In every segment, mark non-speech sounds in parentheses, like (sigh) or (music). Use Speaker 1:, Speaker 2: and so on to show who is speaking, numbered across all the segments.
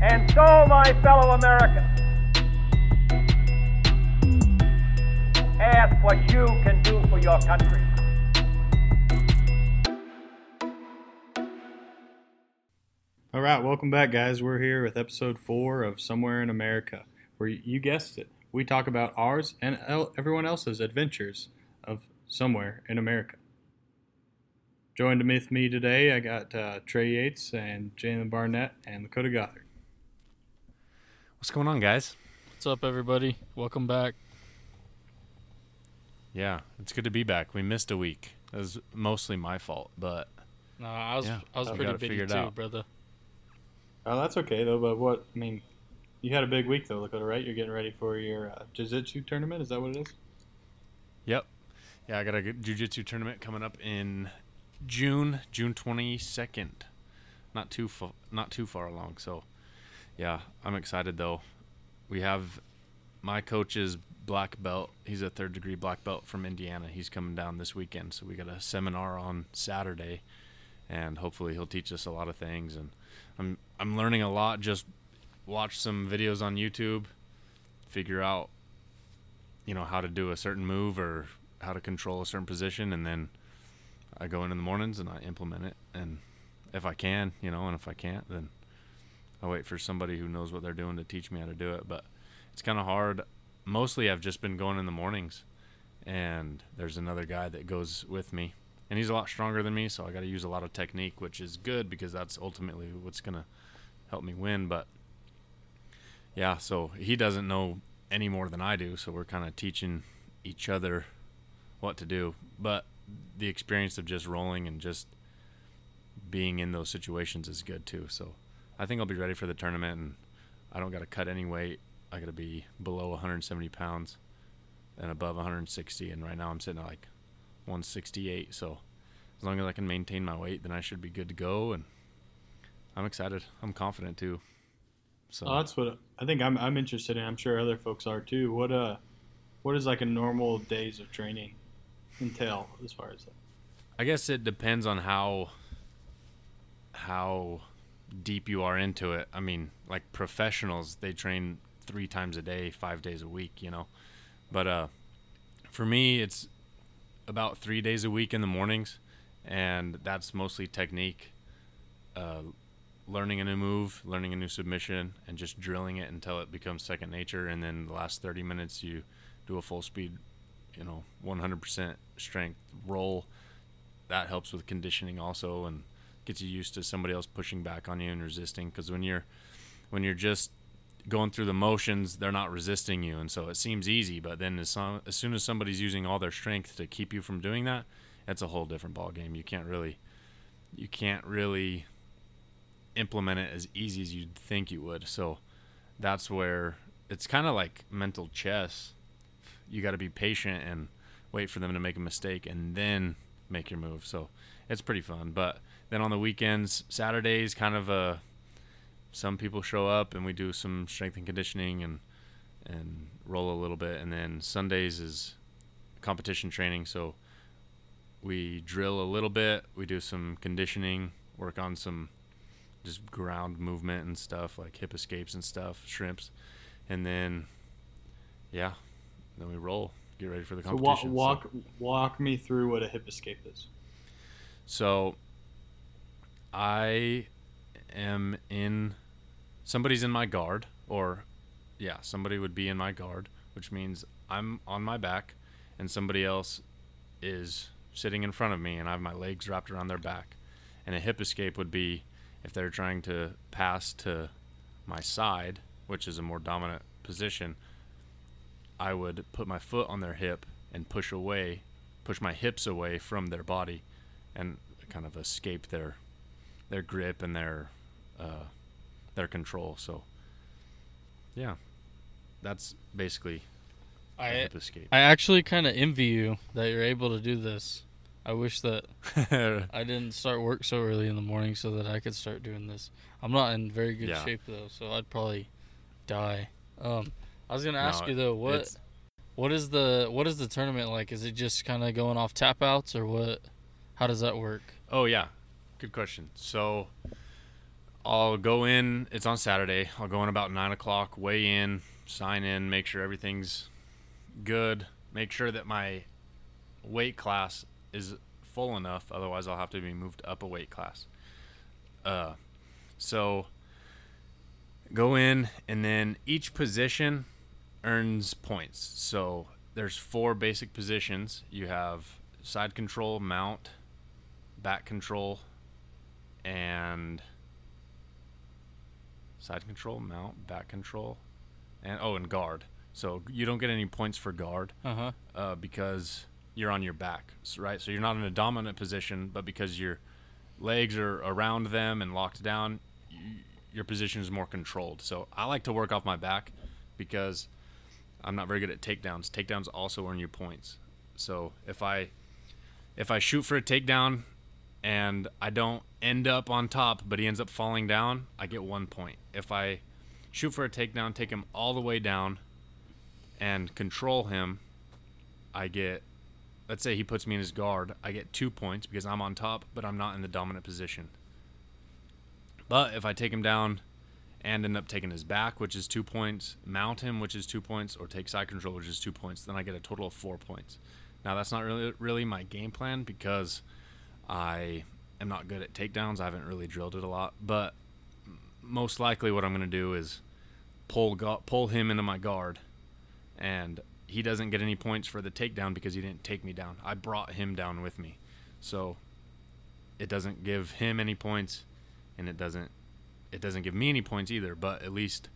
Speaker 1: and so, my fellow Americans, ask what you can do for your country.
Speaker 2: All right, welcome back, guys. We're here with episode four of Somewhere in America, where you guessed it, we talk about ours and everyone else's adventures of somewhere in America. Joined with me today, I got uh, Trey Yates and Jalen Barnett and Lakota Gothard.
Speaker 3: What's going on, guys?
Speaker 4: What's up, everybody? Welcome back.
Speaker 3: Yeah, it's good to be back. We missed a week. It was mostly my fault, but
Speaker 4: No, I was
Speaker 3: Yeah,
Speaker 4: I was pretty
Speaker 3: got
Speaker 4: busy too,
Speaker 3: out.
Speaker 4: brother.
Speaker 2: Oh, that's okay though. But what I mean, you had a big week though, Lakota, right? You're getting ready for your uh, jiu-jitsu tournament. Is that what it is?
Speaker 3: yep. Yeah, I got a good jiu-jitsu tournament coming up in June, June 22nd. Not too fa- not too far along. So, yeah, I'm excited though. We have my coach's black belt. He's a third degree black belt from Indiana. He's coming down this weekend, so we got a seminar on Saturday, and hopefully he'll teach us a lot of things. And I'm I'm learning a lot. Just watch some videos on YouTube, figure out, you know, how to do a certain move or how to control a certain position, and then I go in in the mornings and I implement it. And if I can, you know, and if I can't, then I wait for somebody who knows what they're doing to teach me how to do it. But it's kind of hard. Mostly, I've just been going in the mornings, and there's another guy that goes with me, and he's a lot stronger than me, so I got to use a lot of technique, which is good because that's ultimately what's gonna help me win. But yeah, so he doesn't know any more than I do, so we're kind of teaching each other what to do. But the experience of just rolling and just being in those situations is good too. So I think I'll be ready for the tournament, and I don't got to cut any weight. I got to be below 170 pounds and above 160, and right now I'm sitting at like 168. So as long as I can maintain my weight, then I should be good to go. And I'm excited. I'm confident too. So
Speaker 2: Oh, that's what I think. I'm I'm interested in. I'm sure other folks are too. What uh, what is like a normal days of training entail as far as that?
Speaker 3: I guess it depends on how how deep you are into it. I mean, like professionals, they train three times a day, five days a week, you know. But uh, for me, it's about three days a week in the mornings, and that's mostly technique, uh, learning a new move, learning a new submission, and just drilling it until it becomes second nature. And then the last 30 minutes, you do a full speed, you know, 100% strength roll. That helps with conditioning also, and gets you used to somebody else pushing back on you and resisting. Because when you're when you're just going through the motions, they're not resisting you, and so it seems easy. But then as, some, as soon as somebody's using all their strength to keep you from doing that, it's a whole different ball game. You can't really you can't really implement it as easy as you'd think you would. So that's where it's kind of like mental chess. You got to be patient and wait for them to make a mistake and then make your move. So it's pretty fun. But then on the weekends, Saturdays, kind of a some people show up and we do some strength and conditioning and and roll a little bit. And then Sundays is competition training. So we drill a little bit. We do some conditioning, work on some just ground movement and stuff like hip escapes and stuff, shrimps, and then yeah, then we roll. Get ready for the competition.
Speaker 2: So walk walk walk me through what a hip escape is.
Speaker 3: So I am in somebody's in my guard or yeah, somebody would be in my guard, which means I'm on my back and somebody else is sitting in front of me and I have my legs wrapped around their back. And a hip escape would be if they're trying to pass to my side, which is a more dominant position, I would put my foot on their hip and push away, push my hips away from their body and kind of escape their their grip and their uh, their control. So yeah, that's basically
Speaker 4: I
Speaker 3: hip escape.
Speaker 4: I actually kind of envy you that you're able to do this. I wish that (laughs) I didn't start work so early in the morning so that I could start doing this. I'm not in very good
Speaker 3: Yeah.
Speaker 4: shape though, so I'd probably die. Um, I was gonna ask
Speaker 3: No,
Speaker 4: you though, what what is the what is the tournament like? Is it just kind of going off tap outs or what? How does that work?
Speaker 3: Oh yeah, good question. So I'll go in. It's on Saturday. I'll go in about nine o'clock. Weigh in, sign in, make sure everything's good. Make sure that my weight class is full enough. Otherwise, I'll have to be moved up a weight class. Uh, so go in, and then each position earns points. So there's four basic positions. You have side control, mount, back control and side control, mount, back control, and oh, and guard. So you don't get any points for guard
Speaker 4: Uh huh.
Speaker 3: uh, because you're on your back, right? So you're not in a dominant position, but because your legs are around them and locked down, you, your position is more controlled. So I like to work off my back because I'm not very good at takedowns. Takedowns also earn you points. So if I if I shoot for a takedown and I don't end up on top, but he ends up falling down, I get one point. If I shoot for a takedown, take him all the way down, and control him, I get, let's say he puts me in his guard, I get two points because I'm on top, but I'm not in the dominant position. But if I take him down and end up taking his back, which is two points, mount him, which is two points, or take side control, which is two points, then I get a total of four points. Now that's not really really my game plan because I am not good at takedowns. I haven't really drilled it a lot, but most likely what I'm going to do is pull pull him into my guard, and he doesn't get any points for the takedown because he didn't take me down. I brought him down with me, so it doesn't give him any points, and it doesn't it doesn't give me any points either. But at least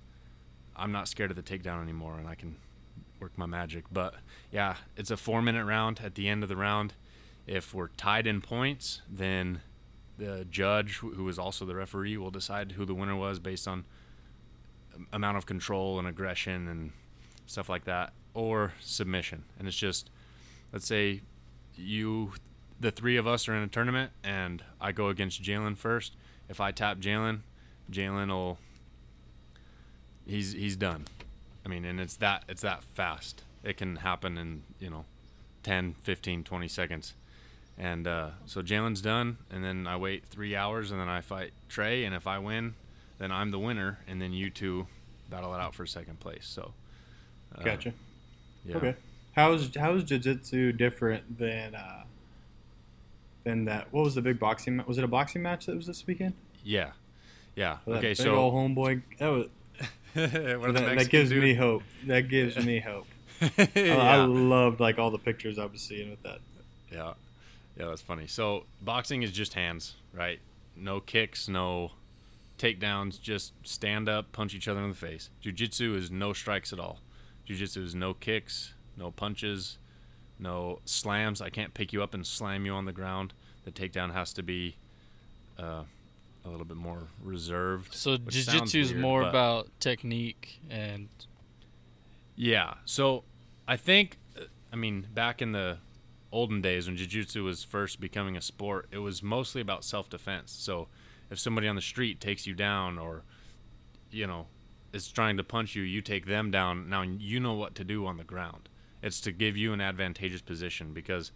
Speaker 3: I'm not scared of the takedown anymore, and I can work my magic. But yeah, it's a four minute round. At the end of the round, if we're tied in points, then the judge, who is also the referee, will decide who the winner was based on amount of control and aggression and stuff like that, or submission. And it's just, let's say you, the three of us are in a tournament, and I go against Jalen first. If I tap Jalen, Jalen will. He's he's done. I mean, and it's that it's that fast. It can happen in you know, 10, 15, 20 seconds. And uh, so Jalen's done, and then I wait three hours, and then I fight Trey. And if I win, then I'm the winner, and then you two battle it out for second place. So, uh,
Speaker 2: Gotcha.
Speaker 3: Yeah.
Speaker 2: Okay. How's how's jiu-jitsu different than uh than that? What was the big boxing? ma- Was it a boxing match that was this weekend?
Speaker 3: Yeah. Yeah.
Speaker 2: That
Speaker 3: okay.
Speaker 2: big
Speaker 3: So
Speaker 2: old homeboy. That was (laughs)
Speaker 3: What did the
Speaker 2: that, that gives me hope. That gives me (laughs) hope. I- I loved like all the pictures I was seeing with that.
Speaker 3: Yeah. Yeah, that's funny. So boxing is just hands, right? No kicks, no takedowns, just stand up, punch each other in the face. Jiu-jitsu is no strikes at all. Jiu-jitsu is no kicks, no punches, no slams. I can't pick you up and slam you on the ground. The takedown has to be uh, a little bit more reserved.
Speaker 4: So jiu-jitsu is more about technique and
Speaker 3: Yeah. So I think, I mean, back in the olden days when jiu-jitsu was first becoming a sport, it was mostly about self-defense. So if somebody on the street takes you down or, you know, is trying to punch you, you take them down. Now you know what to do on the ground. It's to give you an advantageous position because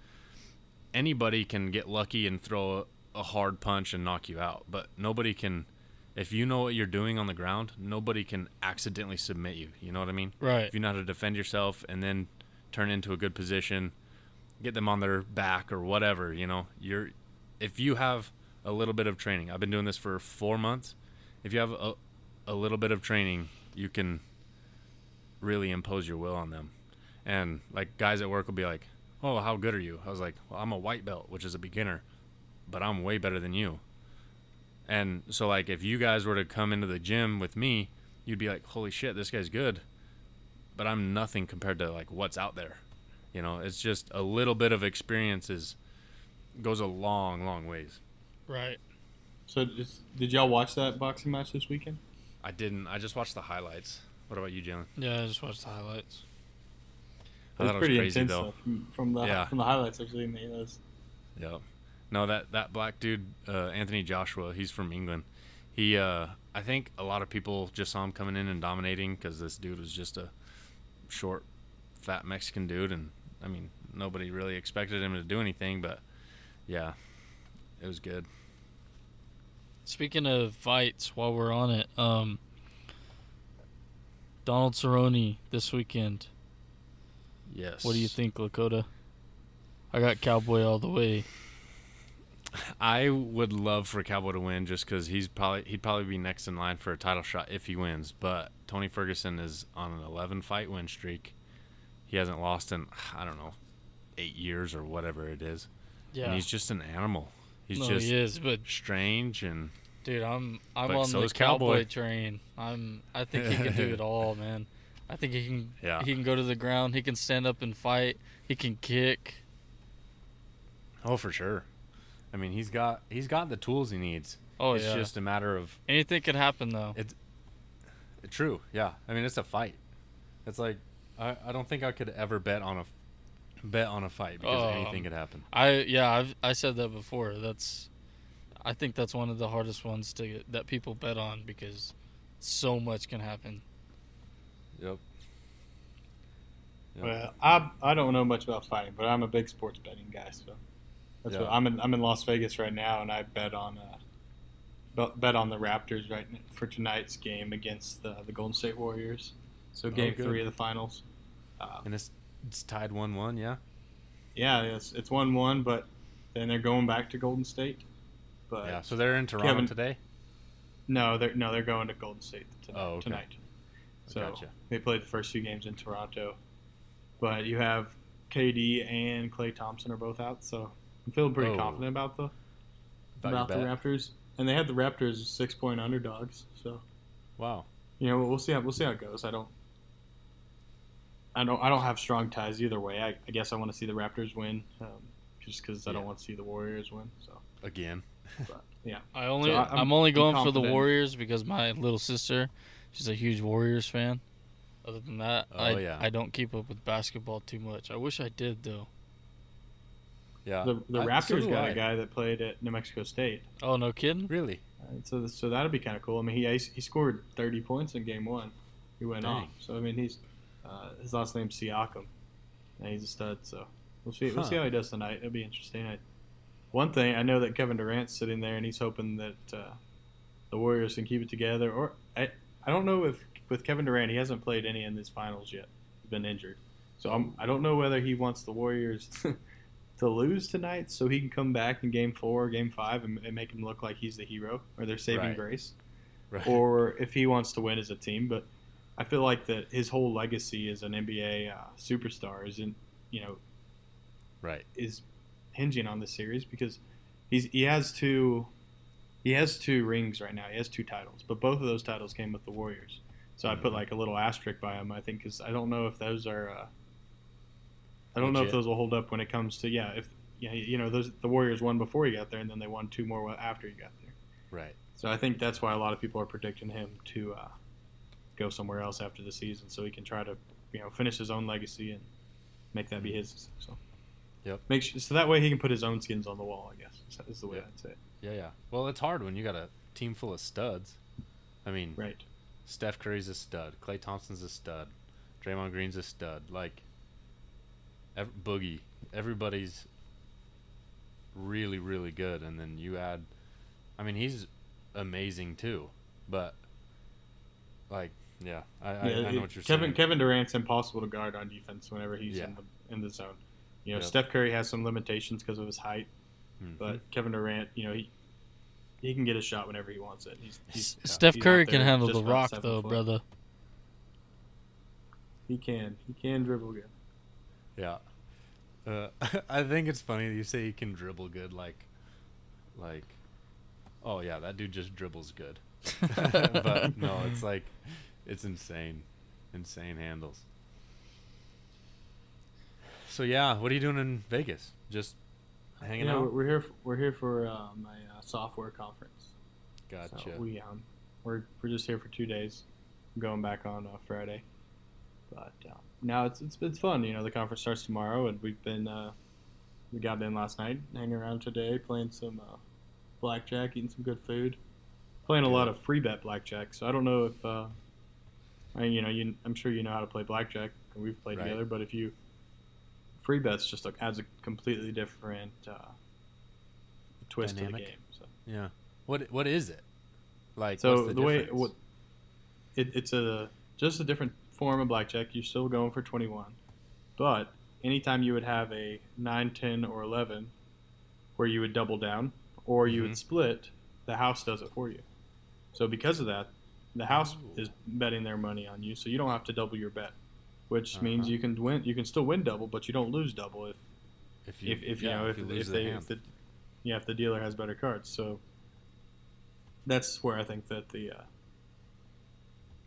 Speaker 3: anybody can get lucky and throw a, hard punch and knock you out, but nobody can. If you know what you're doing on the ground, nobody can accidentally submit you. You know what I mean?
Speaker 4: right.
Speaker 3: if you know how to defend yourself and then turn into a good position, get them on their back or whatever, you know, you're if you have a little bit of training. I've been doing this for 4 months. If you have a a little bit of training, you can really impose your will on them. And like guys at work will be like, "Oh, how good are you?" I was like, "Well, I'm a white belt, which is a beginner, but I'm way better than you." And so like if you guys were to come into the gym with me, you'd be like, "Holy shit, this guy's good." but I'm nothing compared to like what's out there. You know, it's just a little bit of experience is goes a long, long ways.
Speaker 4: Right.
Speaker 2: So just, did y'all watch that boxing match this weekend?
Speaker 3: I didn't. I just watched the highlights. What about you, Jalen?
Speaker 4: Yeah, I just watched the highlights.
Speaker 3: I
Speaker 2: It was
Speaker 3: thought it was
Speaker 2: pretty
Speaker 3: crazy
Speaker 2: intense
Speaker 3: though.
Speaker 2: though, from, from the
Speaker 3: Yeah.
Speaker 2: from the highlights I've seen. You know, it's-
Speaker 3: Yep. No, that that black dude, uh, Anthony Joshua, he's from England. He, uh, I think a lot of people just saw him coming in and dominating because this dude was just a short, fat Mexican dude, and I mean nobody really expected him to do anything, but yeah, it was good.
Speaker 4: Speaking of fights, while we're on it, um, Donald Cerrone this weekend.
Speaker 3: Yes.
Speaker 4: What do you think, Lakota? I got Cowboy all the way.
Speaker 3: I would love for Cowboy to win just because he's probably he'd probably be next in line for a title shot if he wins. But Tony Ferguson is on an 11 fight win streak. He hasn't lost in I don't know eight years or whatever it is.
Speaker 4: Yeah,
Speaker 3: and he's just an animal. He's
Speaker 4: no,
Speaker 3: just
Speaker 4: he is. But
Speaker 3: strange and
Speaker 4: dude, I'm I'm on
Speaker 3: so
Speaker 4: the Cowboy.
Speaker 3: Cowboy.
Speaker 4: train. I'm. I think he can do it (laughs) all, man. I think he can.
Speaker 3: Yeah.
Speaker 4: He can go to the ground. He can stand up and fight. He can kick.
Speaker 3: oh for sure. I mean he's got he's got the tools he needs.
Speaker 4: Oh
Speaker 3: it's
Speaker 4: yeah.
Speaker 3: just a matter of
Speaker 4: Anything can happen though.
Speaker 3: It's true. Yeah, I mean it's a fight. It's like I, I don't think I could ever bet on a bet on a fight because
Speaker 4: Oh.
Speaker 3: anything could happen.
Speaker 4: I yeah, I've I said that before. That's I think that's one of the hardest ones to get, that people bet on because so much can happen.
Speaker 3: Yep. Yep.
Speaker 2: Well, I I don't know much about fighting, but I'm a big sports betting guy. So that's
Speaker 3: Yeah.
Speaker 2: what I'm in. I'm in Las Vegas right now, and I bet on uh, bet- on the Raptors right for tonight's game against the the Golden State Warriors. So game
Speaker 3: good.
Speaker 2: three of the finals. Uh,
Speaker 3: And it's it's tied one one, yeah.
Speaker 2: yeah, it's it's one one, but then they're going back to Golden State. But
Speaker 3: yeah. So they're in Toronto
Speaker 2: Kevin-
Speaker 3: today.
Speaker 2: no, they're no, they're going to Golden State tonight.
Speaker 3: Oh, okay.
Speaker 2: tonight. So
Speaker 3: Gotcha.
Speaker 2: they played the first two games in Toronto, but you have KD and Klay Thompson are both out, so I'm feeling pretty
Speaker 3: Oh.
Speaker 2: confident about the
Speaker 3: About
Speaker 2: about, the
Speaker 3: bet?
Speaker 2: Raptors. And they had the Raptors six point underdogs, so
Speaker 3: Wow.
Speaker 2: you know we'll see how we'll see how it goes. I don't. I don't. I don't have strong ties either way. I, I guess I want to see the Raptors win, um, just because I don't want to see the Warriors win. So,
Speaker 3: Again.
Speaker 2: but, (laughs) yeah.
Speaker 4: I only
Speaker 2: So I-
Speaker 4: I'm,
Speaker 2: I'm-
Speaker 4: only
Speaker 2: I'm
Speaker 4: going for the. Warriors because my little sister, she's a huge Warriors fan. Other than that,
Speaker 3: Oh,
Speaker 4: I
Speaker 3: yeah.
Speaker 4: I don't keep up with basketball too much. I wish I did though.
Speaker 3: Yeah.
Speaker 2: The the
Speaker 3: I-
Speaker 2: Raptors
Speaker 3: do
Speaker 2: got
Speaker 3: I.
Speaker 2: a guy that played at New Mexico State.
Speaker 4: Oh no kidding.
Speaker 3: Really?
Speaker 2: Uh, so so that'll be kind of cool. I mean, he he scored 30 points in game one. He went
Speaker 3: Dang.
Speaker 2: off. So I mean, he's uh, his last name's Siakam, and he's a stud. So we'll see we'll see how he does tonight. It'll be interesting. I, one thing I know that Kevin Durant's sitting there and he's hoping that uh, the Warriors can keep it together. Or I I don't know if with Kevin Durant he hasn't played any in these finals yet. He's been injured. So I'm, I don't know whether he wants the Warriors (laughs) to lose tonight so he can come back in game four, game five, and, and make him look like he's the hero or their saving
Speaker 3: Right.
Speaker 2: grace,
Speaker 3: Right.
Speaker 2: or if he wants to win as a team. But I feel like that his whole legacy as an NBA uh, superstar is in, you know,
Speaker 3: right.
Speaker 2: is hinging on this series because he's he has two he has two rings right now. He has two titles, but both of those titles came with the Warriors. So I put
Speaker 3: Mhm.
Speaker 2: like a little asterisk by him. I think because I don't know if those are. Uh, I don't know if those will hold up when it comes to yeah if yeah you know those the Warriors won before he got there and then they won two more after he got there.
Speaker 3: Right.
Speaker 2: So I think that's why a lot of people are predicting him to uh, go somewhere else after the season, so he can try to you know finish his own legacy and make that be his. So
Speaker 3: Yep.
Speaker 2: make sure, so that way he can put his own skins on the wall. I guess is- is the way
Speaker 3: Yeah.
Speaker 2: I'd say it.
Speaker 3: Yeah, yeah. Well, it's hard when you got a team full of studs. I mean,
Speaker 2: Right.
Speaker 3: Steph Curry's a stud. Klay Thompson's a stud. Draymond Green's a stud. Like, ev- Boogie, everybody's really, really good. And then you add, I mean, he's amazing too. But, like, yeah, I, I,
Speaker 2: Yeah,
Speaker 3: I know
Speaker 2: it-
Speaker 3: what you're
Speaker 2: Kevin
Speaker 3: saying.
Speaker 2: Kevin Durant's impossible to guard on defense whenever he's
Speaker 3: Yeah.
Speaker 2: in the in the zone. You know,
Speaker 3: Yep.
Speaker 2: Steph Curry has some limitations because of his height,
Speaker 3: Mhm.
Speaker 2: but Kevin Durant, you know, he he can get a shot whenever he wants it. He's, he's
Speaker 4: S- Steph
Speaker 2: he's
Speaker 4: Curry can handle the rock though,
Speaker 2: foot.
Speaker 4: brother.
Speaker 2: He can. He can dribble good.
Speaker 3: Yeah. Uh, (laughs) I think it's funny that you say he can dribble good, like, like, oh yeah, that dude just dribbles good. (laughs) but no, it's like, it's insane, insane handles. So yeah, what are you doing in Vegas? Just hanging
Speaker 2: yeah,
Speaker 3: out.
Speaker 2: We're, we're here. For, we're here for uh, my uh, software conference.
Speaker 3: Gotcha.
Speaker 2: So we um, we're we're just here for two days. I'm going back on uh, Friday. But uh, now it's, it's it's fun. You know, the conference starts tomorrow, and we've been uh, we got in last night, hanging around today, playing some uh, blackjack, eating some good food, playing a lot of free bet blackjack. So I don't know if uh, I mean, you know, you, I'm sure you know how to play blackjack. and We've played
Speaker 3: Right.
Speaker 2: together, but if you free bets just like adds a completely different uh, twist
Speaker 3: Dynamic.
Speaker 2: to the game. So.
Speaker 3: Yeah. What what is it? Like
Speaker 2: So
Speaker 3: what's
Speaker 2: the,
Speaker 3: the,
Speaker 2: way what it, it's a just a different form of blackjack. You're still going for 21, but anytime you would have a 9, 10, or 11, where you would double down or you
Speaker 3: Mhm.
Speaker 2: would split, the house does it for you. So because of that, the house
Speaker 3: Ooh.
Speaker 2: is betting their money on you, so you don't have to double your bet, which means
Speaker 3: Uh-huh.
Speaker 2: you can win. You can still win double, but you don't lose double if
Speaker 3: if you
Speaker 2: if, if you know if,
Speaker 3: you
Speaker 2: if,
Speaker 3: the
Speaker 2: they if the yeah if the dealer has better cards so that's where I think that the uh,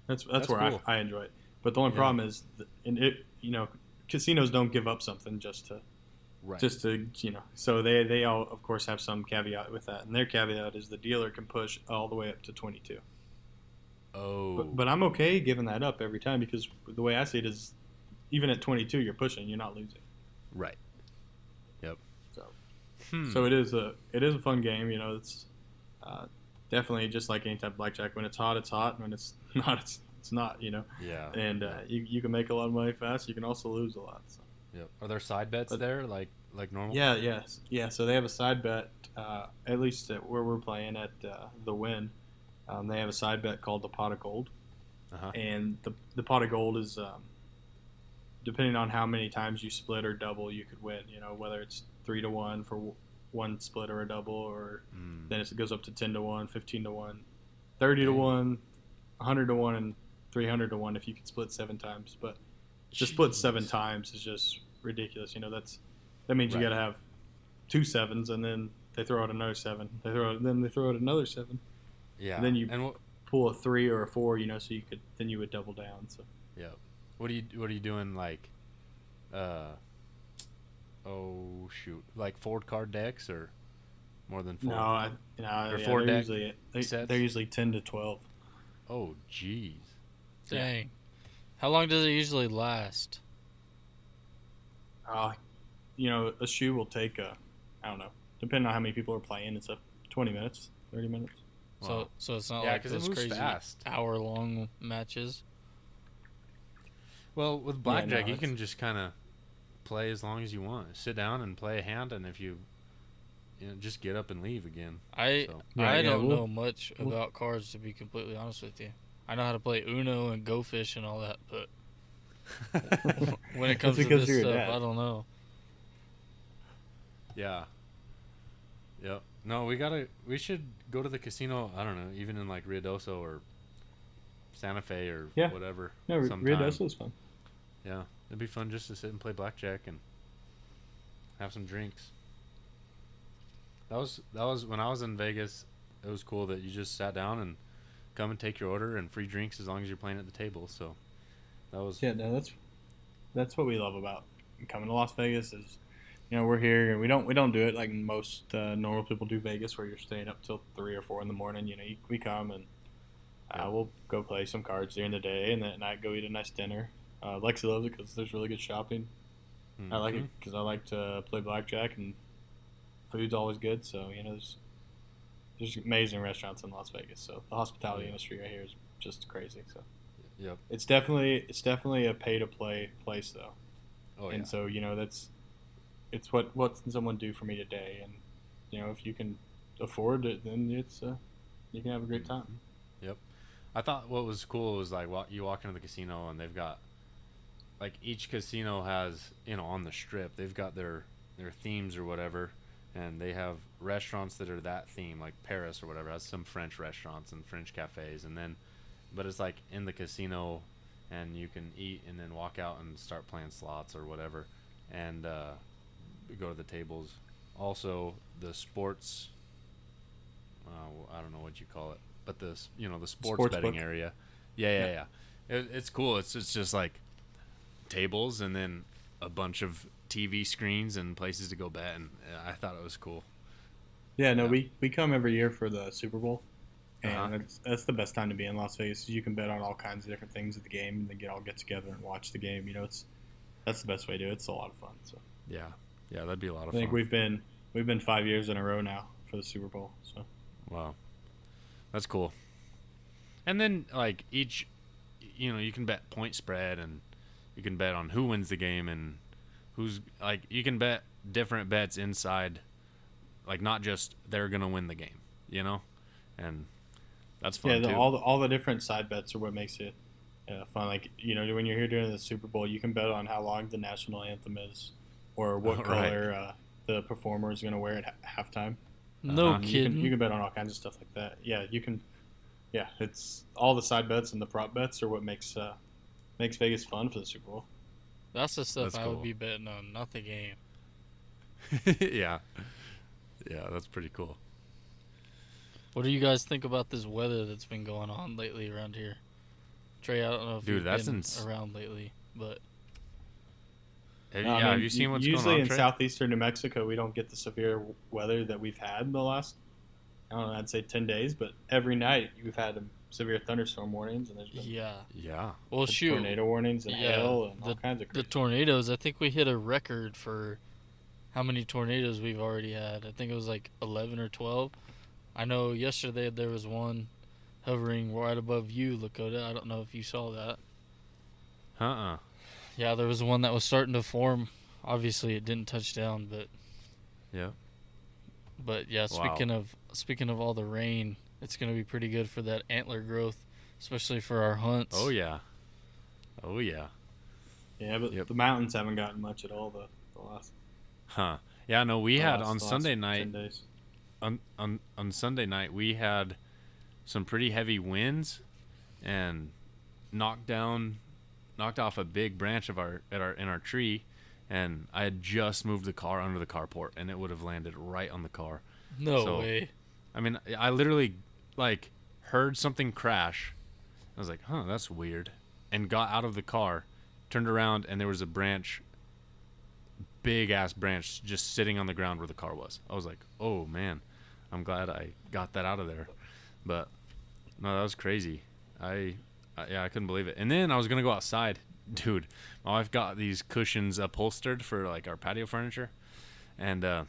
Speaker 2: that's that's,
Speaker 3: That's
Speaker 2: where
Speaker 3: cool.
Speaker 2: I, I enjoy it but the only
Speaker 3: Yeah.
Speaker 2: problem is and it you know casinos don't give up something just to
Speaker 3: right.
Speaker 2: just to you know so they they all of course have some caveat with that and their caveat is the dealer can push all the way up to 22
Speaker 3: oh.
Speaker 2: but, but I'm okay giving that up every time because the way I see it is even at 22 you're pushing you're not losing
Speaker 3: right. Yep.
Speaker 2: So-
Speaker 3: Hmm.
Speaker 2: So it is a it is a fun game. You know, it's uh, definitely just like any type of blackjack. When it's hot, it's hot. When it's (laughs) not, it's it's not. You know,
Speaker 3: yeah.
Speaker 2: and uh, you you can make a lot of money fast. You can also lose a lot. So.
Speaker 3: Yep. Are there side bets
Speaker 2: But-
Speaker 3: there like like normal?
Speaker 2: Yeah, yes, yeah. So they have a side bet. Uh, at least at where we're playing at uh, the Wynn, um, they have a side bet called the Pot of Gold,
Speaker 3: Uh-huh.
Speaker 2: and the the Pot of Gold is um, depending on how many times you split or double, you could win. You know, whether it's three to one for w- one split or a double, or
Speaker 3: Mm.
Speaker 2: then it goes up to 10 to 1 15 to 1 30 to 1 100 to 1 and 300 to 1 if you could split seven times but to split seven times is just ridiculous you know that's that means you got to have two sevens and then they throw out another seven they throw out, then they throw out another seven
Speaker 3: Yeah.
Speaker 2: and then you-
Speaker 3: and what?
Speaker 2: pull a three or a four you know so you could then you would double down so
Speaker 3: Yeah. What are you What are you doing? Like, uh, oh shoot, like Ford card decks or more than four?
Speaker 2: no I, no,
Speaker 3: Or
Speaker 2: yeah,
Speaker 3: four
Speaker 2: they're
Speaker 3: deck
Speaker 2: usually they, they're usually 10 to 12
Speaker 3: Oh jeez.
Speaker 4: Dang. How long does it usually last?
Speaker 2: uh, you know a shoe will take uh, I don't know depending on how many people are playing it's a 20 minutes 30 minutes
Speaker 4: So
Speaker 3: Wow.
Speaker 4: so it's not
Speaker 3: Yeah,
Speaker 4: like
Speaker 3: 'cause it
Speaker 4: those
Speaker 3: moves
Speaker 4: crazy
Speaker 3: fast.
Speaker 4: hour long matches.
Speaker 3: Well, with
Speaker 2: Yeah, no,
Speaker 3: blackjack, you can just kind of play as long as you want. Sit down and play a hand, and if you, you know, just get up and leave again.
Speaker 4: I
Speaker 3: So-
Speaker 2: Yeah,
Speaker 4: I
Speaker 2: yeah,
Speaker 4: don't
Speaker 2: we'll-
Speaker 4: know much
Speaker 2: we'll-
Speaker 4: about cards to be completely honest with you. I know how to play Uno and Go Fish and all that, but when it (laughs) comes to
Speaker 2: because
Speaker 4: this stuff,
Speaker 2: dad.
Speaker 4: I don't know.
Speaker 3: yeah. Yep. No, we gotta. We should go to the casino. I don't know, even in like Ruidoso or Santa Fe or
Speaker 2: Yeah.
Speaker 3: whatever.
Speaker 2: no Rio
Speaker 3: sometime.
Speaker 2: is fun
Speaker 3: Yeah, it'd be fun just to sit and play blackjack and have some drinks. That was that was when I was in Vegas. It was cool that you just sat down and come and take your order and free drinks as long as you're playing at the table. So that was
Speaker 2: Yeah, no, that's that's what we love about coming to Las Vegas is, you know, we're here and we don't we don't do it like most uh, normal people do Vegas, where you're staying up till three or four in the morning. You know, you, we come and uh, we'll go play some cards during the day, and then at night go eat a nice dinner. Uh, Lexi loves it because there's really good shopping. I like it because I like to play blackjack and food's always good. So you know, there's there's amazing restaurants in Las Vegas. So the hospitality
Speaker 3: Yeah.
Speaker 2: industry right here is just crazy. So
Speaker 3: Yep.
Speaker 2: it's definitely it's definitely a pay to play place though.
Speaker 3: Oh
Speaker 2: and
Speaker 3: yeah.
Speaker 2: so you know that's it's what what can someone do for me today and you know if you can afford it then it's uh, you can have a great time
Speaker 3: Yep. I thought what was cool was like you walk into the casino and they've got like each casino has you know on the strip they've got their their themes or whatever and they have restaurants that are that theme like Paris or whatever has some French restaurants and French cafes and then but it's like in the casino and you can eat and then walk out and start playing slots or whatever and uh, go to the tables also the sports uh, I don't know what you call it, but the you know the sports,
Speaker 2: Sports
Speaker 3: betting
Speaker 2: book.
Speaker 3: area. Yeah, yeah,
Speaker 2: Yeah.
Speaker 3: yeah. It, it's cool. It's it's just like tables and then a bunch of TV screens and places to go bet, and uh, I thought it was cool.
Speaker 2: yeah no
Speaker 3: Yeah.
Speaker 2: we we come every year for the super bowl and
Speaker 3: Uh-huh.
Speaker 2: that's that's the best time to be in Las Vegas. You can bet on all kinds of different things at the game, and then get all get together and watch the game. You know, it's that's the best way to do it. It's a lot of fun. So
Speaker 3: Yeah, yeah, that'd be a lot of. Fun.
Speaker 2: I think
Speaker 3: fun.
Speaker 2: we've been we've been five years in a row now for the Super Bowl. So
Speaker 3: Wow, that's cool. And then like each, you know, you can bet point spread, and you can bet on who wins the game, and who's like you can bet different bets inside, like not just they're gonna win the game, you know, and that's fun
Speaker 2: yeah, the,
Speaker 3: too.
Speaker 2: all the all the different side bets are what makes it uh, fun. Like you know, when you're here during the Super Bowl, you can bet on how long the national anthem is, or what (laughs)
Speaker 3: Right.
Speaker 2: color uh, the performer is going to wear at ha- halftime.
Speaker 4: No
Speaker 2: you
Speaker 4: kidding.
Speaker 2: can, you can bet on all kinds of stuff like that. Yeah, you can. Yeah, it's all the side bets and the prop bets are what makes uh, makes Vegas fun for the Super Bowl.
Speaker 4: That's the stuff
Speaker 3: That's
Speaker 4: I
Speaker 3: cool.
Speaker 4: would be betting on, not the game. (laughs)
Speaker 3: yeah, yeah, that's pretty cool.
Speaker 4: What do you guys think about this weather that's been going on lately around here? Trey, I don't know if
Speaker 3: Dude,
Speaker 4: you've
Speaker 3: that's
Speaker 4: been
Speaker 3: ins-
Speaker 4: around lately, but
Speaker 3: Have,
Speaker 2: No, I
Speaker 3: yeah, have you seen what's
Speaker 2: usually
Speaker 3: going on?
Speaker 2: Usually in
Speaker 3: Trey?
Speaker 2: southeastern New Mexico, we don't get the severe weather that we've had in the last. I don't know. I'd say ten days, but every night we've had severe thunderstorm warnings, and there's been
Speaker 4: yeah.
Speaker 3: yeah,
Speaker 4: Well, shoot,
Speaker 2: tornado warnings and
Speaker 4: Yeah,
Speaker 2: hail and all
Speaker 4: the-
Speaker 2: kinds of
Speaker 4: the tornadoes. I think we hit a record for how many tornadoes we've already had. I think it was like eleven or twelve. I know yesterday there was one hovering right above you, Lakota. I don't know if you saw that.
Speaker 3: uh, uh
Speaker 4: Yeah, there was one that was starting to form. Obviously, it didn't touch down, but
Speaker 3: yeah.
Speaker 4: But yeah,
Speaker 3: Wow.
Speaker 4: speaking of speaking of all the rain, it's gonna be pretty good for that antler growth, especially for our hunts.
Speaker 3: Oh yeah, oh yeah.
Speaker 2: yeah, but
Speaker 3: Yep.
Speaker 2: the mountains haven't gotten much at all the, the last.
Speaker 3: Huh. Yeah, no, we had
Speaker 2: last-
Speaker 3: on Sunday night
Speaker 2: days.
Speaker 3: on, on on Sunday night we had some pretty heavy winds and knocked down knocked off a big branch of our at our in our tree and I had just moved the car under the carport and it would have landed right on the car.
Speaker 4: No
Speaker 3: So-
Speaker 4: way.
Speaker 3: I mean, I literally like heard something crash. I was like, "Huh, that's weird." And got out of the car, turned around and there was a branch big ass branch just sitting on the ground where the car was. I was like, "Oh man, I'm glad I got that out of there." But no, that was crazy. I, I yeah, I couldn't believe it. And then I was to go outside. (laughs) Dude, my wife got these cushions upholstered for like our patio furniture. And uh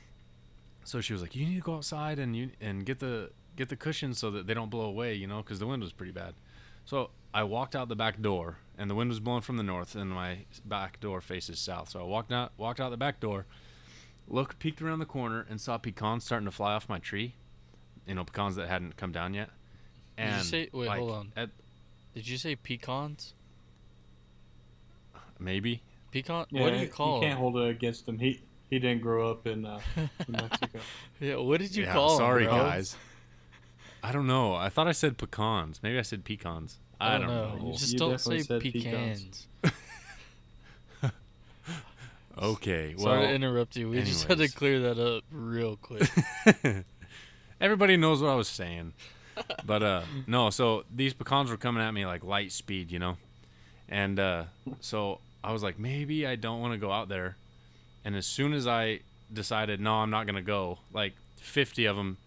Speaker 3: so she was like, "You need to go outside and you and get the get the cushions so that they don't blow away, you know, because the wind was pretty bad." So I walked out the back door, and the wind was blowing from the north, and my back door faces south. So I walked out walked out the back door, looked peeked around the corner, and saw pecans starting to fly off my tree. You know, pecans that hadn't come down yet.
Speaker 4: Did you say- wait,
Speaker 3: like,
Speaker 4: hold on.
Speaker 3: At,
Speaker 4: Did you say pecans?
Speaker 3: maybe.
Speaker 4: Pecan?
Speaker 2: Yeah,
Speaker 4: what do you call
Speaker 2: You can't
Speaker 4: them?
Speaker 2: hold it against him. He he didn't grow up in uh, New (laughs) Mexico.
Speaker 4: yeah, what did you
Speaker 3: yeah,
Speaker 4: call 'em,
Speaker 3: sorry
Speaker 4: bro?
Speaker 3: guys. I don't know. I thought I said pecans. Maybe I said pecans. I, don't know.
Speaker 4: You just
Speaker 2: You
Speaker 4: don't say pecans.
Speaker 2: pecans. (laughs)
Speaker 3: Okay. Well,
Speaker 4: Sorry to interrupt you. We just had to clear that up real quick. (laughs)
Speaker 3: Everybody knows what I was saying. (laughs) But uh no, so these pecans were coming at me like light speed, you know. And uh so I was like maybe I don't want to go out there. And as soon as I decided no, I'm not going to go, like 50 of them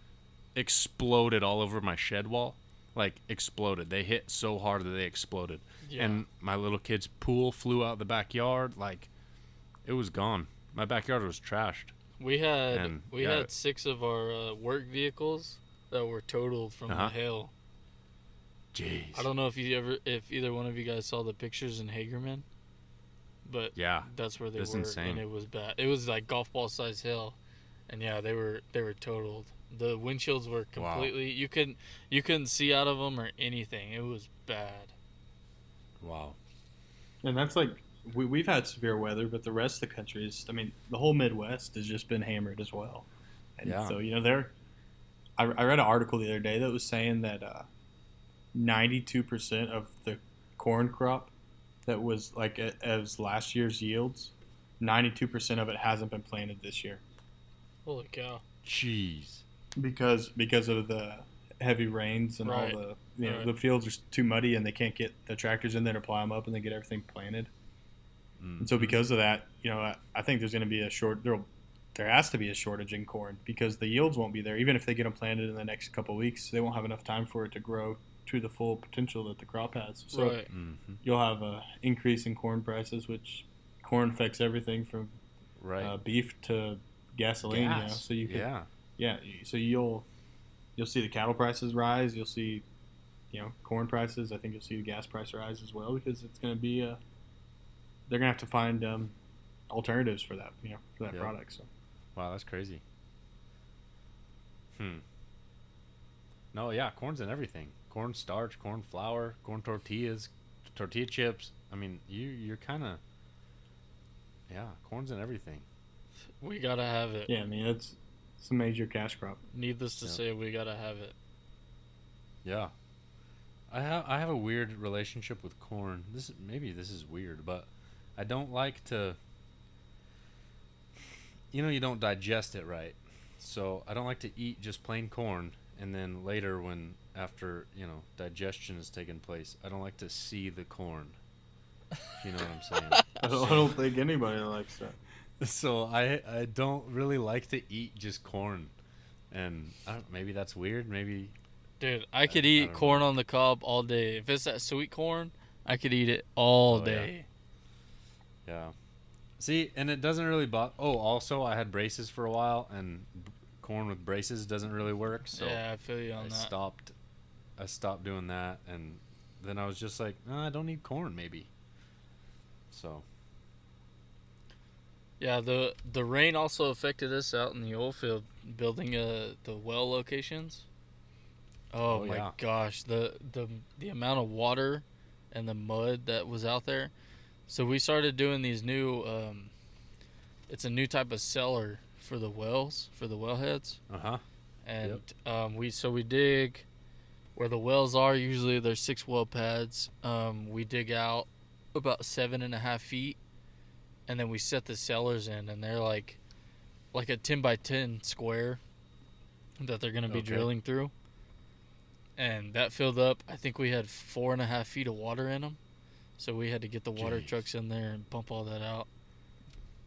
Speaker 3: exploded all over my shed wall. Like exploded. They hit so hard that they exploded.
Speaker 4: Yeah.
Speaker 3: And my little kid's pool flew out the backyard like it was gone. My backyard was trashed.
Speaker 4: We had
Speaker 3: And,
Speaker 4: we
Speaker 3: yeah.
Speaker 4: had six of our uh, work vehicles that were totaled from
Speaker 3: Uh-huh.
Speaker 4: the hail.
Speaker 3: Jeez.
Speaker 4: I don't know if you ever, if either one of you guys saw the pictures in Hagerman, but
Speaker 3: Yeah.
Speaker 4: that's where they
Speaker 3: That's
Speaker 4: were,
Speaker 3: insane.
Speaker 4: and it was bad. It was like golf ball size hail, and yeah, they were they were totaled. The windshields were
Speaker 3: Wow.
Speaker 4: completely you couldn't you couldn't see out of them or anything. It was bad.
Speaker 3: Wow.
Speaker 2: And that's like we, we've had severe weather, but the rest of the country is. I mean, the whole Midwest has just been hammered as well. And
Speaker 3: Yeah.
Speaker 2: so you know, there. I, I read an article the other day that was saying that uh, ninety-two percent of the corn crop that was like a- as last year's yields, ninety-two percent of it hasn't been planted this year
Speaker 4: Holy cow!
Speaker 3: Jeez.
Speaker 2: Because because of the heavy rains and
Speaker 4: Right.
Speaker 2: all the you know
Speaker 4: Right.
Speaker 2: the fields are too muddy and they can't get the tractors in there to plow them up and then get everything planted.
Speaker 3: Mm.
Speaker 2: And so because of that, you know, I, I think there's going to be a short. There'll there has to be a shortage in corn because the yields won't be there. Even if they get them planted in the next couple weeks, they won't have enough time for it to grow to the full potential that the crop has. So
Speaker 4: right.
Speaker 3: hmm
Speaker 2: you'll have a increase in corn prices, which corn affects everything from
Speaker 3: Right.
Speaker 2: uh, beef to gasoline. You know? So you can,
Speaker 3: yeah.
Speaker 2: Yeah. So you'll you'll see the cattle prices rise. You'll see you know corn prices. I think you'll see the gas price rise as well because it's going to be uh they're going to have to find um, alternatives for that you know for that
Speaker 3: Yeah.
Speaker 2: product. So
Speaker 3: Wow, that's crazy. Hmm. No, yeah, corn's in everything. Corn starch, corn flour, corn tortillas, tortilla chips. I mean, you you're kind of yeah, corn's in everything.
Speaker 4: We gotta have it.
Speaker 2: yeah, I mean it's it's a major cash crop.
Speaker 4: Needless to
Speaker 3: Yeah.
Speaker 4: say, we gotta have it.
Speaker 3: Yeah. I have I have a weird relationship with corn. This maybe this is weird, but I don't like to you know you don't digest it right. So I don't like to eat just plain corn and then later when after, you know, digestion has taken place, I don't like to see the corn. You know what I'm saying? (laughs)
Speaker 2: I don't, I don't think anybody likes that. (laughs)
Speaker 3: so I I don't really like to eat just corn. And I don't, maybe that's weird. Maybe
Speaker 4: Dude, I could
Speaker 3: I
Speaker 4: eat
Speaker 3: know.
Speaker 4: corn on the cob all day. If it's that sweet corn, I could eat it all
Speaker 3: Oh,
Speaker 4: day.
Speaker 3: Yeah. See, and it doesn't really bother. Oh, also, I had braces for a while, and b- corn with braces doesn't really work. So
Speaker 4: yeah, I feel you
Speaker 3: I
Speaker 4: on that.
Speaker 3: stopped. I stopped doing that, and then I was just like, "No, I don't need corn, maybe. So
Speaker 4: Yeah, the the rain also affected us out in the oil field building uh the well locations. Oh,
Speaker 3: Oh,
Speaker 4: my
Speaker 3: yeah.
Speaker 4: gosh, the the the amount of water and the mud that was out there. So we started doing these new um it's a new type of cellar for the wells, for the wellheads.
Speaker 3: uh huh.
Speaker 4: and um, we so we dig where the wells are. Usually there's six well pads. Um, we dig out about seven and a half feet, and then we set the cellars in, and they're like like a ten by ten square that they're gonna be
Speaker 3: Okay.
Speaker 4: drilling through. And that filled up. I think we had four and a half feet of water in them, so we had to get the water
Speaker 3: Jeez.
Speaker 4: trucks in there and pump all that out.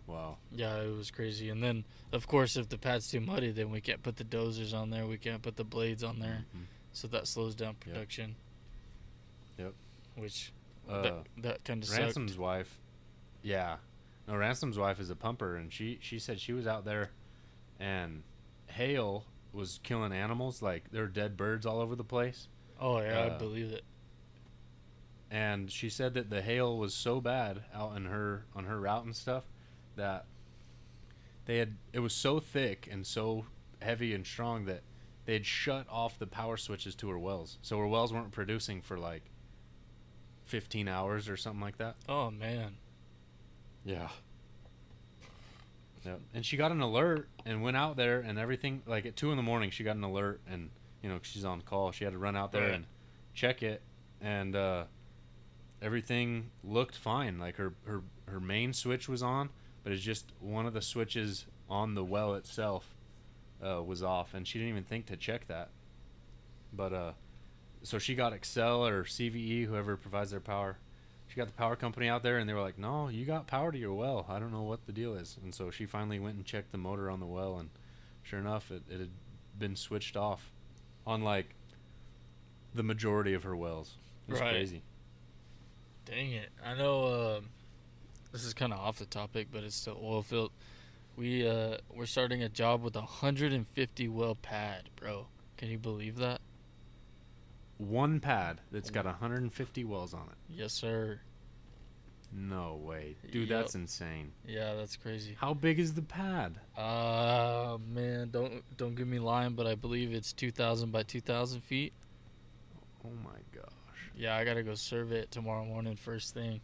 Speaker 3: Wow.
Speaker 4: Yeah, it was crazy. And then, of course, if the pad's too muddy, then we can't put the dozers on there. We can't put the blades on there.
Speaker 3: Mhm.
Speaker 4: So that slows down
Speaker 3: Yep.
Speaker 4: production.
Speaker 3: Yep.
Speaker 4: Which
Speaker 3: Uh,
Speaker 4: that, that kind of
Speaker 3: Ransom's
Speaker 4: sucked.
Speaker 3: wife, yeah, no, Ransom's wife is a pumper, and she she said she was out there, and hail was killing animals like there were dead birds all over the place.
Speaker 4: Oh yeah,
Speaker 3: uh,
Speaker 4: I believe it.
Speaker 3: and she said that the hail was so bad out in her on her route and stuff that they had it was so thick and so heavy and strong that they had shut off the power switches to her wells so her wells weren't producing for like 15 hours or something like that
Speaker 4: Oh man.
Speaker 3: Yeah. Yep. And she got an alert and went out there and everything like at two in the morning she got an alert and you know she's on call she had to run out there
Speaker 4: Right.
Speaker 3: and check it. And uh, everything looked fine. Like her, her her main switch was on but it's just one of the switches on the well itself uh, was off. And she didn't even think to check that. But uh so she got Xcel or CVE whoever provides their power she got the power company out there and they were like no you got power to your well i don't know what the deal is and so she finally went and checked the motor on the well and sure enough it, it had been switched off on like the majority of her wells it was
Speaker 4: Right.
Speaker 3: crazy
Speaker 4: Dang it. I know um this is kind of off the topic, but it's still oil field. We uh we're starting a job with a 150 well pad, bro. Can you believe that?
Speaker 3: One pad that's got 150 wells on it
Speaker 4: Yes, sir.
Speaker 3: no way dude
Speaker 4: Yep.
Speaker 3: that's insane
Speaker 4: Yeah, that's crazy.
Speaker 3: how big is the pad
Speaker 4: Uh man, don't don't give me lying, but I believe it's 2,000 by 2,000 feet.
Speaker 3: oh my gosh
Speaker 4: Yeah, I gotta go survey it tomorrow morning first thing.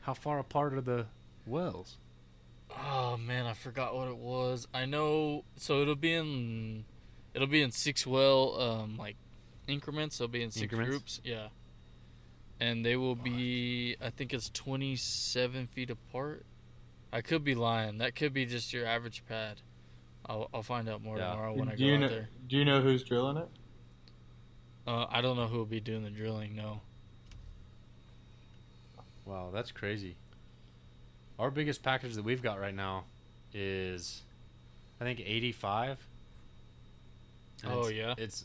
Speaker 3: how far apart are the wells
Speaker 4: Oh man, I forgot what it was. I know. So it'll be in, it'll be in six well um like increments. It'll be in six
Speaker 3: Increments?
Speaker 4: groups. Yeah. And they will be. I think it's twenty seven feet apart. I could be lying. That could be just your average pad. I'll I'll find out more
Speaker 3: Yeah.
Speaker 4: tomorrow when I
Speaker 2: do
Speaker 4: go
Speaker 2: you
Speaker 4: out
Speaker 2: know?
Speaker 4: there.
Speaker 2: Do you know who's drilling it?
Speaker 4: Uh, I don't know who will be doing the drilling. No.
Speaker 3: Wow, that's crazy. Our biggest package that we've got right now is, I think eighty five.
Speaker 4: Oh, yeah?
Speaker 3: It's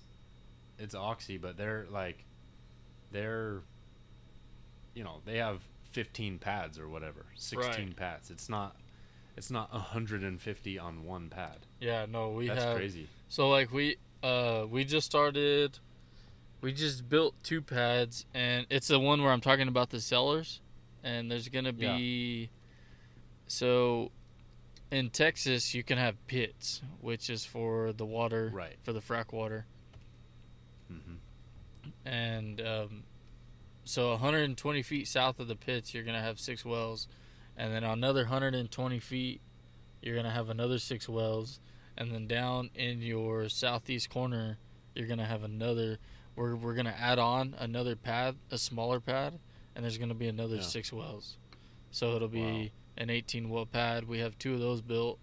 Speaker 3: it's Oxy, but they're like, they're, you know, they have fifteen pads or whatever, sixteen
Speaker 4: Right.
Speaker 3: pads. It's not, it's not hundred and fifty on one pad.
Speaker 4: Yeah, no, we
Speaker 3: That's
Speaker 4: have.
Speaker 3: crazy.
Speaker 4: So like we uh we just started we just built two pads and it's the one where I'm talking about the cellars, and there's going to
Speaker 3: Yeah.
Speaker 4: be so in Texas you can have pits which is for the water
Speaker 3: Right.
Speaker 4: for the frac water
Speaker 3: hmm
Speaker 4: and um, so 120 feet south of the pits you're going to have six wells. And then another 120 feet you're going to have another six wells. And then down in your southeast corner you're going to have another we're, we're going to add on another pad a smaller pad and there's going to be another
Speaker 3: Yeah.
Speaker 4: six wells. So it'll be
Speaker 3: Wow.
Speaker 4: an 18 well pad. We have two of those built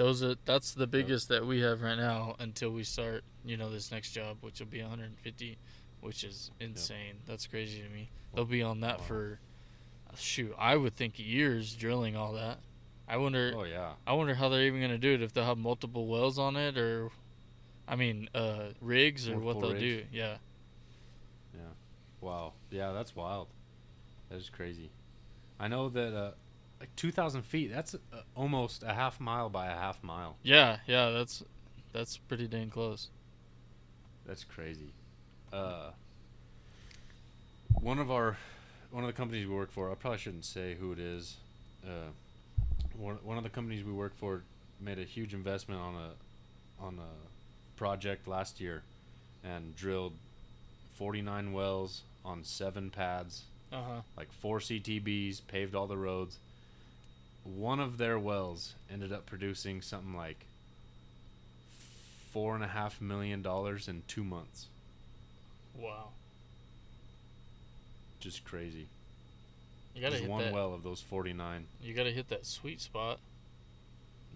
Speaker 4: those are that's the biggest that we have right now until we start you know this next job which will be 150 which is insane that's crazy to me they'll be on that
Speaker 3: Wow.
Speaker 4: for shoot i would think years drilling all that i wonder
Speaker 3: Oh yeah.
Speaker 4: i wonder how they're even going to do it if they'll have multiple wells on it or i mean uh rigs or what they'll
Speaker 3: rigs.
Speaker 4: do yeah Yeah.
Speaker 3: Wow. Yeah, that's wild. That is crazy. I know that uh, like two thousand feet. That's uh, almost a half mile by a half mile.
Speaker 4: yeah yeah that's that's pretty dang close
Speaker 3: That's crazy. Uh, one of our, one of the companies we work for. I probably shouldn't say who it is. Uh, one one of the companies we work for made a huge investment on a, on a project last year, and drilled forty nine wells on seven pads,
Speaker 4: uh-huh
Speaker 3: like four CTBs, paved all the roads. One of their wells ended up producing something like four and a half million dollars in two months.
Speaker 4: wow
Speaker 3: Just crazy.
Speaker 4: you gotta hit
Speaker 3: one
Speaker 4: that
Speaker 3: well of those 49.
Speaker 4: you gotta hit that sweet spot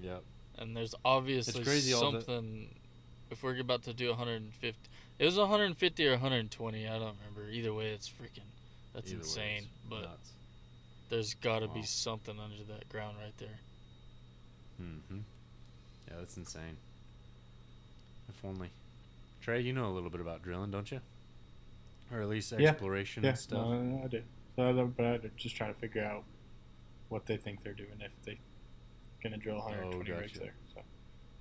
Speaker 3: Yep.
Speaker 4: and there's obviously
Speaker 3: crazy all the-
Speaker 4: something if we're about to do 150 it was 150 or 120 i don't remember either way it's freaking that's
Speaker 3: Either way,
Speaker 4: insane
Speaker 3: it's
Speaker 4: but
Speaker 3: nuts.
Speaker 4: There's got to be something under that ground right there
Speaker 3: Mm-hmm. Yeah, that's insane. If only. Trey, you know a little bit about drilling, don't you? Or at least exploration
Speaker 2: Yeah,
Speaker 3: and stuff.
Speaker 2: no, I do. So, I- but I'm just trying to figure out what they think they're doing if they're gonna drill 120 rigs
Speaker 3: gotcha.
Speaker 2: there. So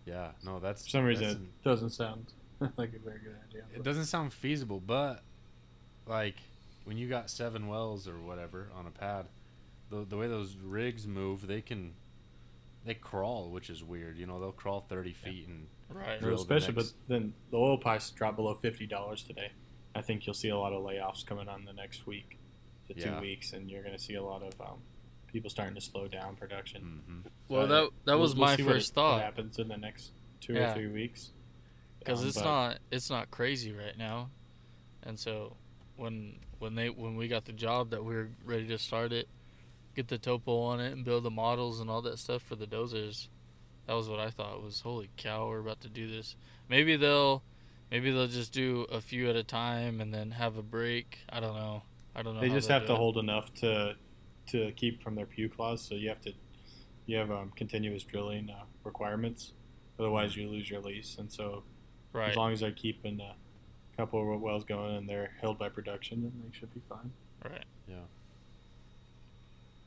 Speaker 3: yeah, no, that's
Speaker 2: for some reason,
Speaker 3: that's
Speaker 2: it
Speaker 3: an-
Speaker 2: doesn't sound (laughs) like a very good idea.
Speaker 3: it doesn't sound feasible, but like when you got seven wells or whatever on a pad, the the way those rigs move, they can they crawl, which is weird. You know, they'll crawl thirty feet and
Speaker 4: right
Speaker 3: Drill the
Speaker 2: especially,
Speaker 3: next-
Speaker 2: but then the oil price dropped below fifty dollars today. I think you'll see a lot of layoffs coming on the next week to
Speaker 3: Yeah.
Speaker 2: two weeks, and you're going to see a lot of um, people starting to slow down production.
Speaker 3: hmm
Speaker 4: well
Speaker 2: So,
Speaker 4: that that
Speaker 2: we'll-
Speaker 4: was
Speaker 2: we'll
Speaker 4: my
Speaker 2: see what-
Speaker 4: first
Speaker 2: what
Speaker 4: thought What
Speaker 2: happens in the next two
Speaker 4: Yeah.
Speaker 2: or three weeks.
Speaker 4: because
Speaker 2: Um,
Speaker 4: it's
Speaker 2: but-
Speaker 4: not it's not crazy right now and so when when they when we got the job that we were ready to start it get the topo on it and build the models and all that stuff for the dozers that was what i thought was holy cow we're about to do this maybe they'll maybe they'll just do a few at a time and then have a break i don't know i don't know
Speaker 2: They just have to
Speaker 4: it.
Speaker 2: hold enough to to keep from their Pugh clause. So you have to you have um, continuous drilling uh, requirements. Otherwise, you lose your lease. And so
Speaker 4: right
Speaker 2: as long as they're keeping a couple of wells going and they're held by production, then they should be fine.
Speaker 4: right
Speaker 3: Yeah.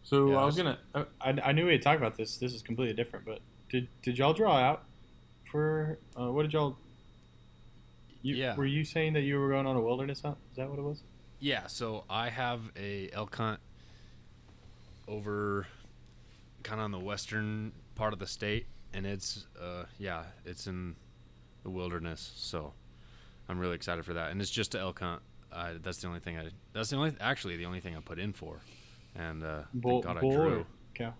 Speaker 2: So
Speaker 3: Yeah,
Speaker 2: I was gonna. I, I knew we had talked about this. This is completely different, but did did y'all draw out for uh, what did y'all? You,
Speaker 3: Yeah.
Speaker 2: Were you saying that you were going on a wilderness hunt? Is that what it was?
Speaker 3: Yeah, so I have a elk hunt over kind of on the western part of the state, and it's uh yeah, it's in the wilderness. So I'm really excited for that, and it's just an elk hunt. That's the only thing I. That's the only actually the only thing I put in for, and uh,
Speaker 2: Bull,
Speaker 3: thank God
Speaker 2: bull
Speaker 3: I drew.
Speaker 2: cow?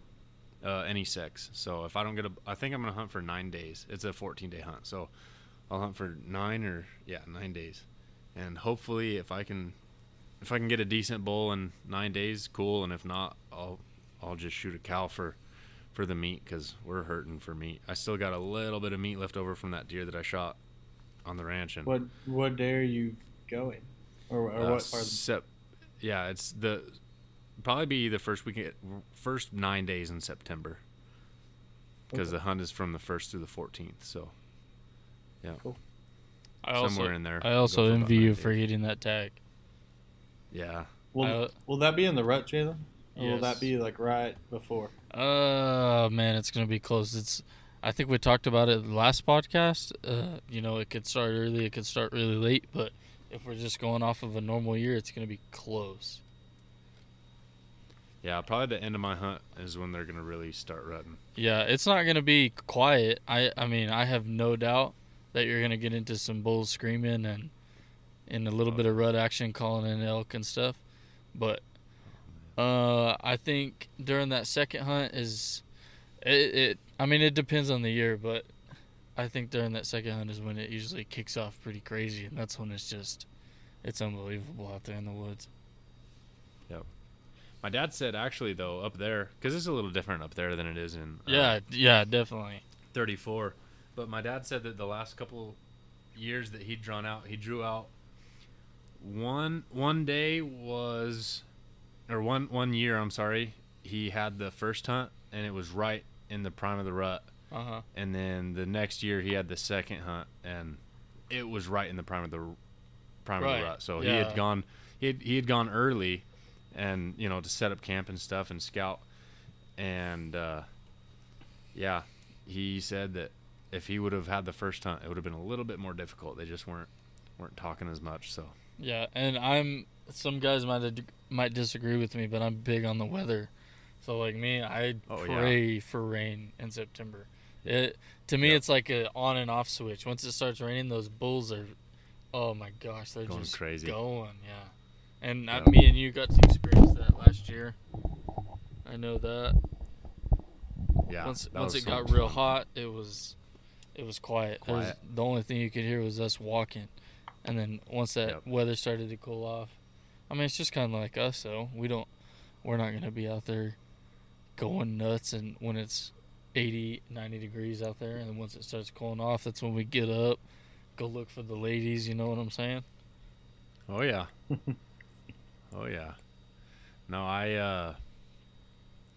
Speaker 3: Uh, any sex. So if I don't get a, I think I'm gonna hunt for nine days. It's a 14 day hunt, so I'll hunt for nine or yeah nine days, and hopefully if I can, if I can get a decent bull in nine days, cool. And if not, I'll I'll just shoot a cow for for the meat because we're hurting for meat. I still got a little bit of meat left over from that deer that I shot on the ranch. And
Speaker 2: What what day are you going? Or, or
Speaker 3: uh,
Speaker 2: what
Speaker 3: sep- yeah, it's the probably be the first weekend, first nine days in September. because
Speaker 2: Okay.
Speaker 3: the hunt is from the first through the 14th. So
Speaker 4: I also,
Speaker 3: somewhere in there.
Speaker 4: I also
Speaker 3: go for about
Speaker 4: envy you
Speaker 3: days.
Speaker 4: for getting that tag.
Speaker 3: Yeah.
Speaker 2: Will
Speaker 4: Uh,
Speaker 2: Will that be in the rut, Jalen? Or will that be like right before?
Speaker 4: Uh, man, it's gonna be close. It's, I think we talked about it last podcast. Uh, you know, it could start early, it could start really late, but if we're just going off of a normal year, it's gonna be close.
Speaker 3: Yeah, probably the end of my hunt is when they're gonna really start rutting.
Speaker 4: Yeah, it's not gonna be quiet. I, I mean, I have no doubt that you're gonna get into some bulls screaming and, and a little bit of rut action, calling in elk and stuff, but, uh, I think during that second hunt is, it, it. I mean, it depends on the year, but I think during that second hunt is when it usually kicks off pretty crazy, and that's when it's just, it's unbelievable out there in the woods.
Speaker 3: My dad said actually though up there because it's a little different up there than it is in uh,
Speaker 4: Yeah, yeah, definitely.
Speaker 3: 34. But my dad said that the last couple years that he'd drawn out, he drew out one one day was or one one year, I'm sorry, he had the first hunt and it was right in the prime of the rut.
Speaker 4: Uh huh.
Speaker 3: And then the next year he had the second hunt and it was right in the prime of the prime of the rut. So he had gone he had, he had gone early and you know to set up camp and stuff and scout and uh yeah, he said that if he would have had the first hunt, it would have been a little bit more difficult. They just weren't weren't talking as much. So
Speaker 4: Yeah, and I'm some guys might ad- might disagree with me, but I'm big on the weather. So like me, I
Speaker 3: Oh, yeah.
Speaker 4: pray for rain in September. It to me,
Speaker 3: Yeah.
Speaker 4: it's like a on and off switch. Once it starts raining, those bulls are, oh my gosh, they're
Speaker 3: Going
Speaker 4: just
Speaker 3: crazy.
Speaker 4: going. Yeah, and
Speaker 3: Yeah.
Speaker 4: uh, me and you got to experience that last year. I know that.
Speaker 3: yeah,
Speaker 4: once
Speaker 3: that
Speaker 4: once it
Speaker 3: so
Speaker 4: got real
Speaker 3: fun.
Speaker 4: hot, it was it was quiet. There was-
Speaker 3: Quiet.
Speaker 4: the only thing you could hear was us walking, and then once that
Speaker 3: Yep.
Speaker 4: weather started to cool off, I mean it's just kind of like us though. We don't we're not gonna be out there going nuts and when it's 80 90 degrees out there and then once it starts cooling off that's when we get up go look for the ladies you know what i'm saying
Speaker 3: Oh yeah. (laughs) oh yeah. No, I uh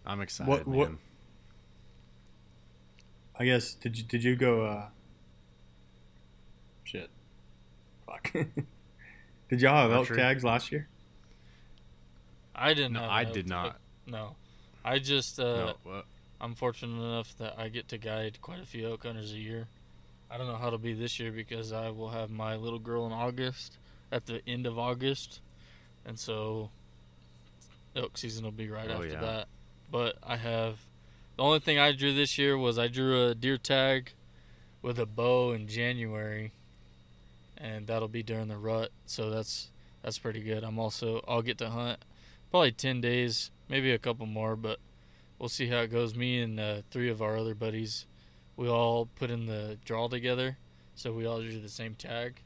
Speaker 3: I'm excited,
Speaker 2: What- what-
Speaker 3: man.
Speaker 2: I guess did you did you go? uh Shit. Fuck. (laughs) did y'all have elk
Speaker 3: Archery?
Speaker 2: tags last year?
Speaker 4: i didn't
Speaker 3: No,
Speaker 4: have
Speaker 3: I
Speaker 4: that.
Speaker 3: did not.
Speaker 4: no i just uh
Speaker 3: no,
Speaker 4: I'm fortunate enough that I get to guide quite a few elk hunters a year. I don't know how it'll be this year because I will have my little girl in August, at the end of August, and so elk season will be right
Speaker 3: Oh,
Speaker 4: after
Speaker 3: yeah.
Speaker 4: that. But I have the only thing I drew this year was I drew a deer tag with a bow in January, and that'll be during the rut. So that's that's pretty good. I'm also I'll get to hunt probably ten days, maybe a couple more, but we'll see how it goes. Me and uh, three of our other buddies, we all put in the draw together, so we all drew the same tag,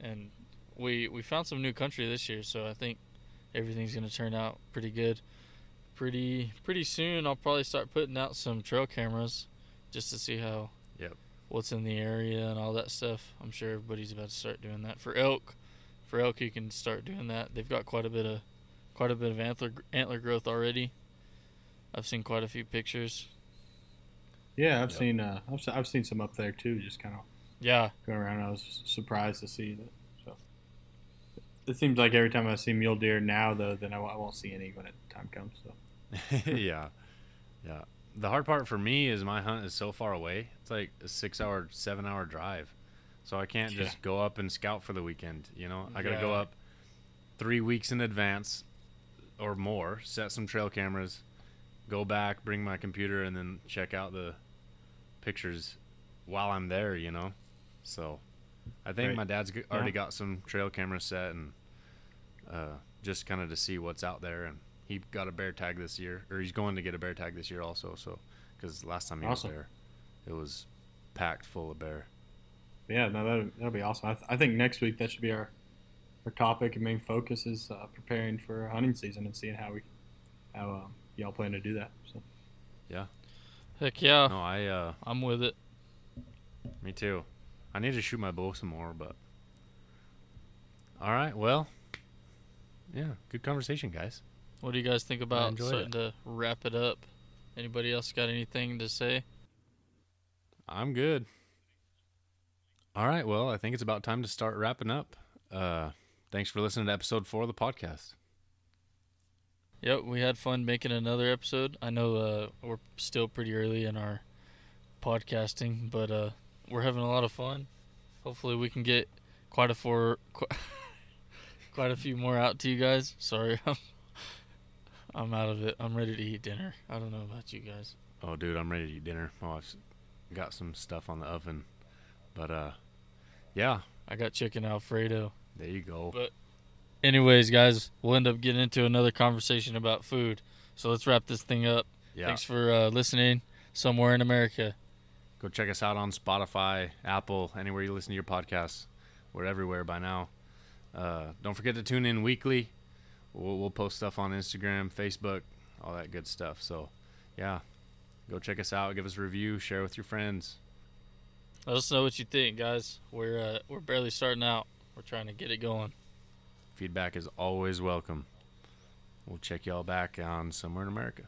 Speaker 4: and we we found some new country this year. So I think everything's gonna turn out pretty good. Pretty pretty soon, I'll probably start putting out some trail cameras, just to see how
Speaker 3: Yep.
Speaker 4: what's in the area and all that stuff. I'm sure everybody's about to start doing that for elk. For elk, you can start doing that. They've got quite a bit of quite a bit of antler antler growth already. I've seen quite a few pictures.
Speaker 2: Yeah, I've
Speaker 3: Yep.
Speaker 2: seen. Uh, I've, I've seen some up there too. Just kind of
Speaker 4: Yeah,
Speaker 2: going around. I was surprised to see that. It seems like every time I see mule deer now, though, then I won't see any when it time comes. So (laughs)
Speaker 3: yeah. Yeah. The hard part for me is my hunt is so far away. It's like a 6-hour, 7-hour drive. So I can't
Speaker 2: Yeah.
Speaker 3: just go up and scout for the weekend, you know? I got to go up 3 weeks in advance or more, set some trail cameras, go back, bring my computer and then check out the pictures while I'm there, you know? So I think
Speaker 2: Right.
Speaker 3: my dad's already
Speaker 2: Yeah.
Speaker 3: got some trail cameras set and uh, just kind of to see what's out there. And he got a bear tag this year, or he's going to get a bear tag this year also. So because last time he
Speaker 2: Awesome.
Speaker 3: was there, it was packed full of bear.
Speaker 2: yeah, no, that that'll be awesome. I, th- I think next week that should be our our topic and main focus is uh, preparing for hunting season and seeing how we how um, y'all plan to do that. So Yeah.
Speaker 4: heck yeah,
Speaker 3: No, I uh,
Speaker 4: I'm with it.
Speaker 3: me too. I need to shoot my bow some more, but all right. Well, yeah, good conversation, guys.
Speaker 4: What do you guys think about starting to wrap it up? Anybody else got anything to say?
Speaker 3: I'm good. All right, well, I think it's about time to start wrapping up. Uh, thanks for listening to episode four of the podcast.
Speaker 4: Yep, we had fun making another episode. I know uh, we're still pretty early in our podcasting, but uh, we're having a lot of fun. Hopefully, we can get quite a four, (laughs) qu- quite a few more out to you guys. Sorry, (laughs) I'm, I'm out of it. I'm ready to eat dinner. I don't know about you guys.
Speaker 3: Oh, dude, I'm ready to eat dinner. My wife's got some stuff on the oven, but uh, yeah,
Speaker 4: I got chicken Alfredo.
Speaker 3: there you go.
Speaker 4: But- Anyways, guys, we'll end up getting into another conversation about food. So let's wrap this thing up.
Speaker 3: Yeah,
Speaker 4: Thanks for uh, listening. Somewhere in America.
Speaker 3: go check us out on Spotify, Apple, anywhere you listen to your podcasts. We're everywhere by now. Uh, don't forget to tune in weekly. We'll, we'll post stuff on Instagram, Facebook, all that good stuff. So, yeah, go check us out. Give us a review. Share with your friends.
Speaker 4: Let us know what you think, guys. We're uh, we're barely starting out. We're trying to get it going.
Speaker 3: Feedback is always welcome. We'll check y'all back on Somewhere in America.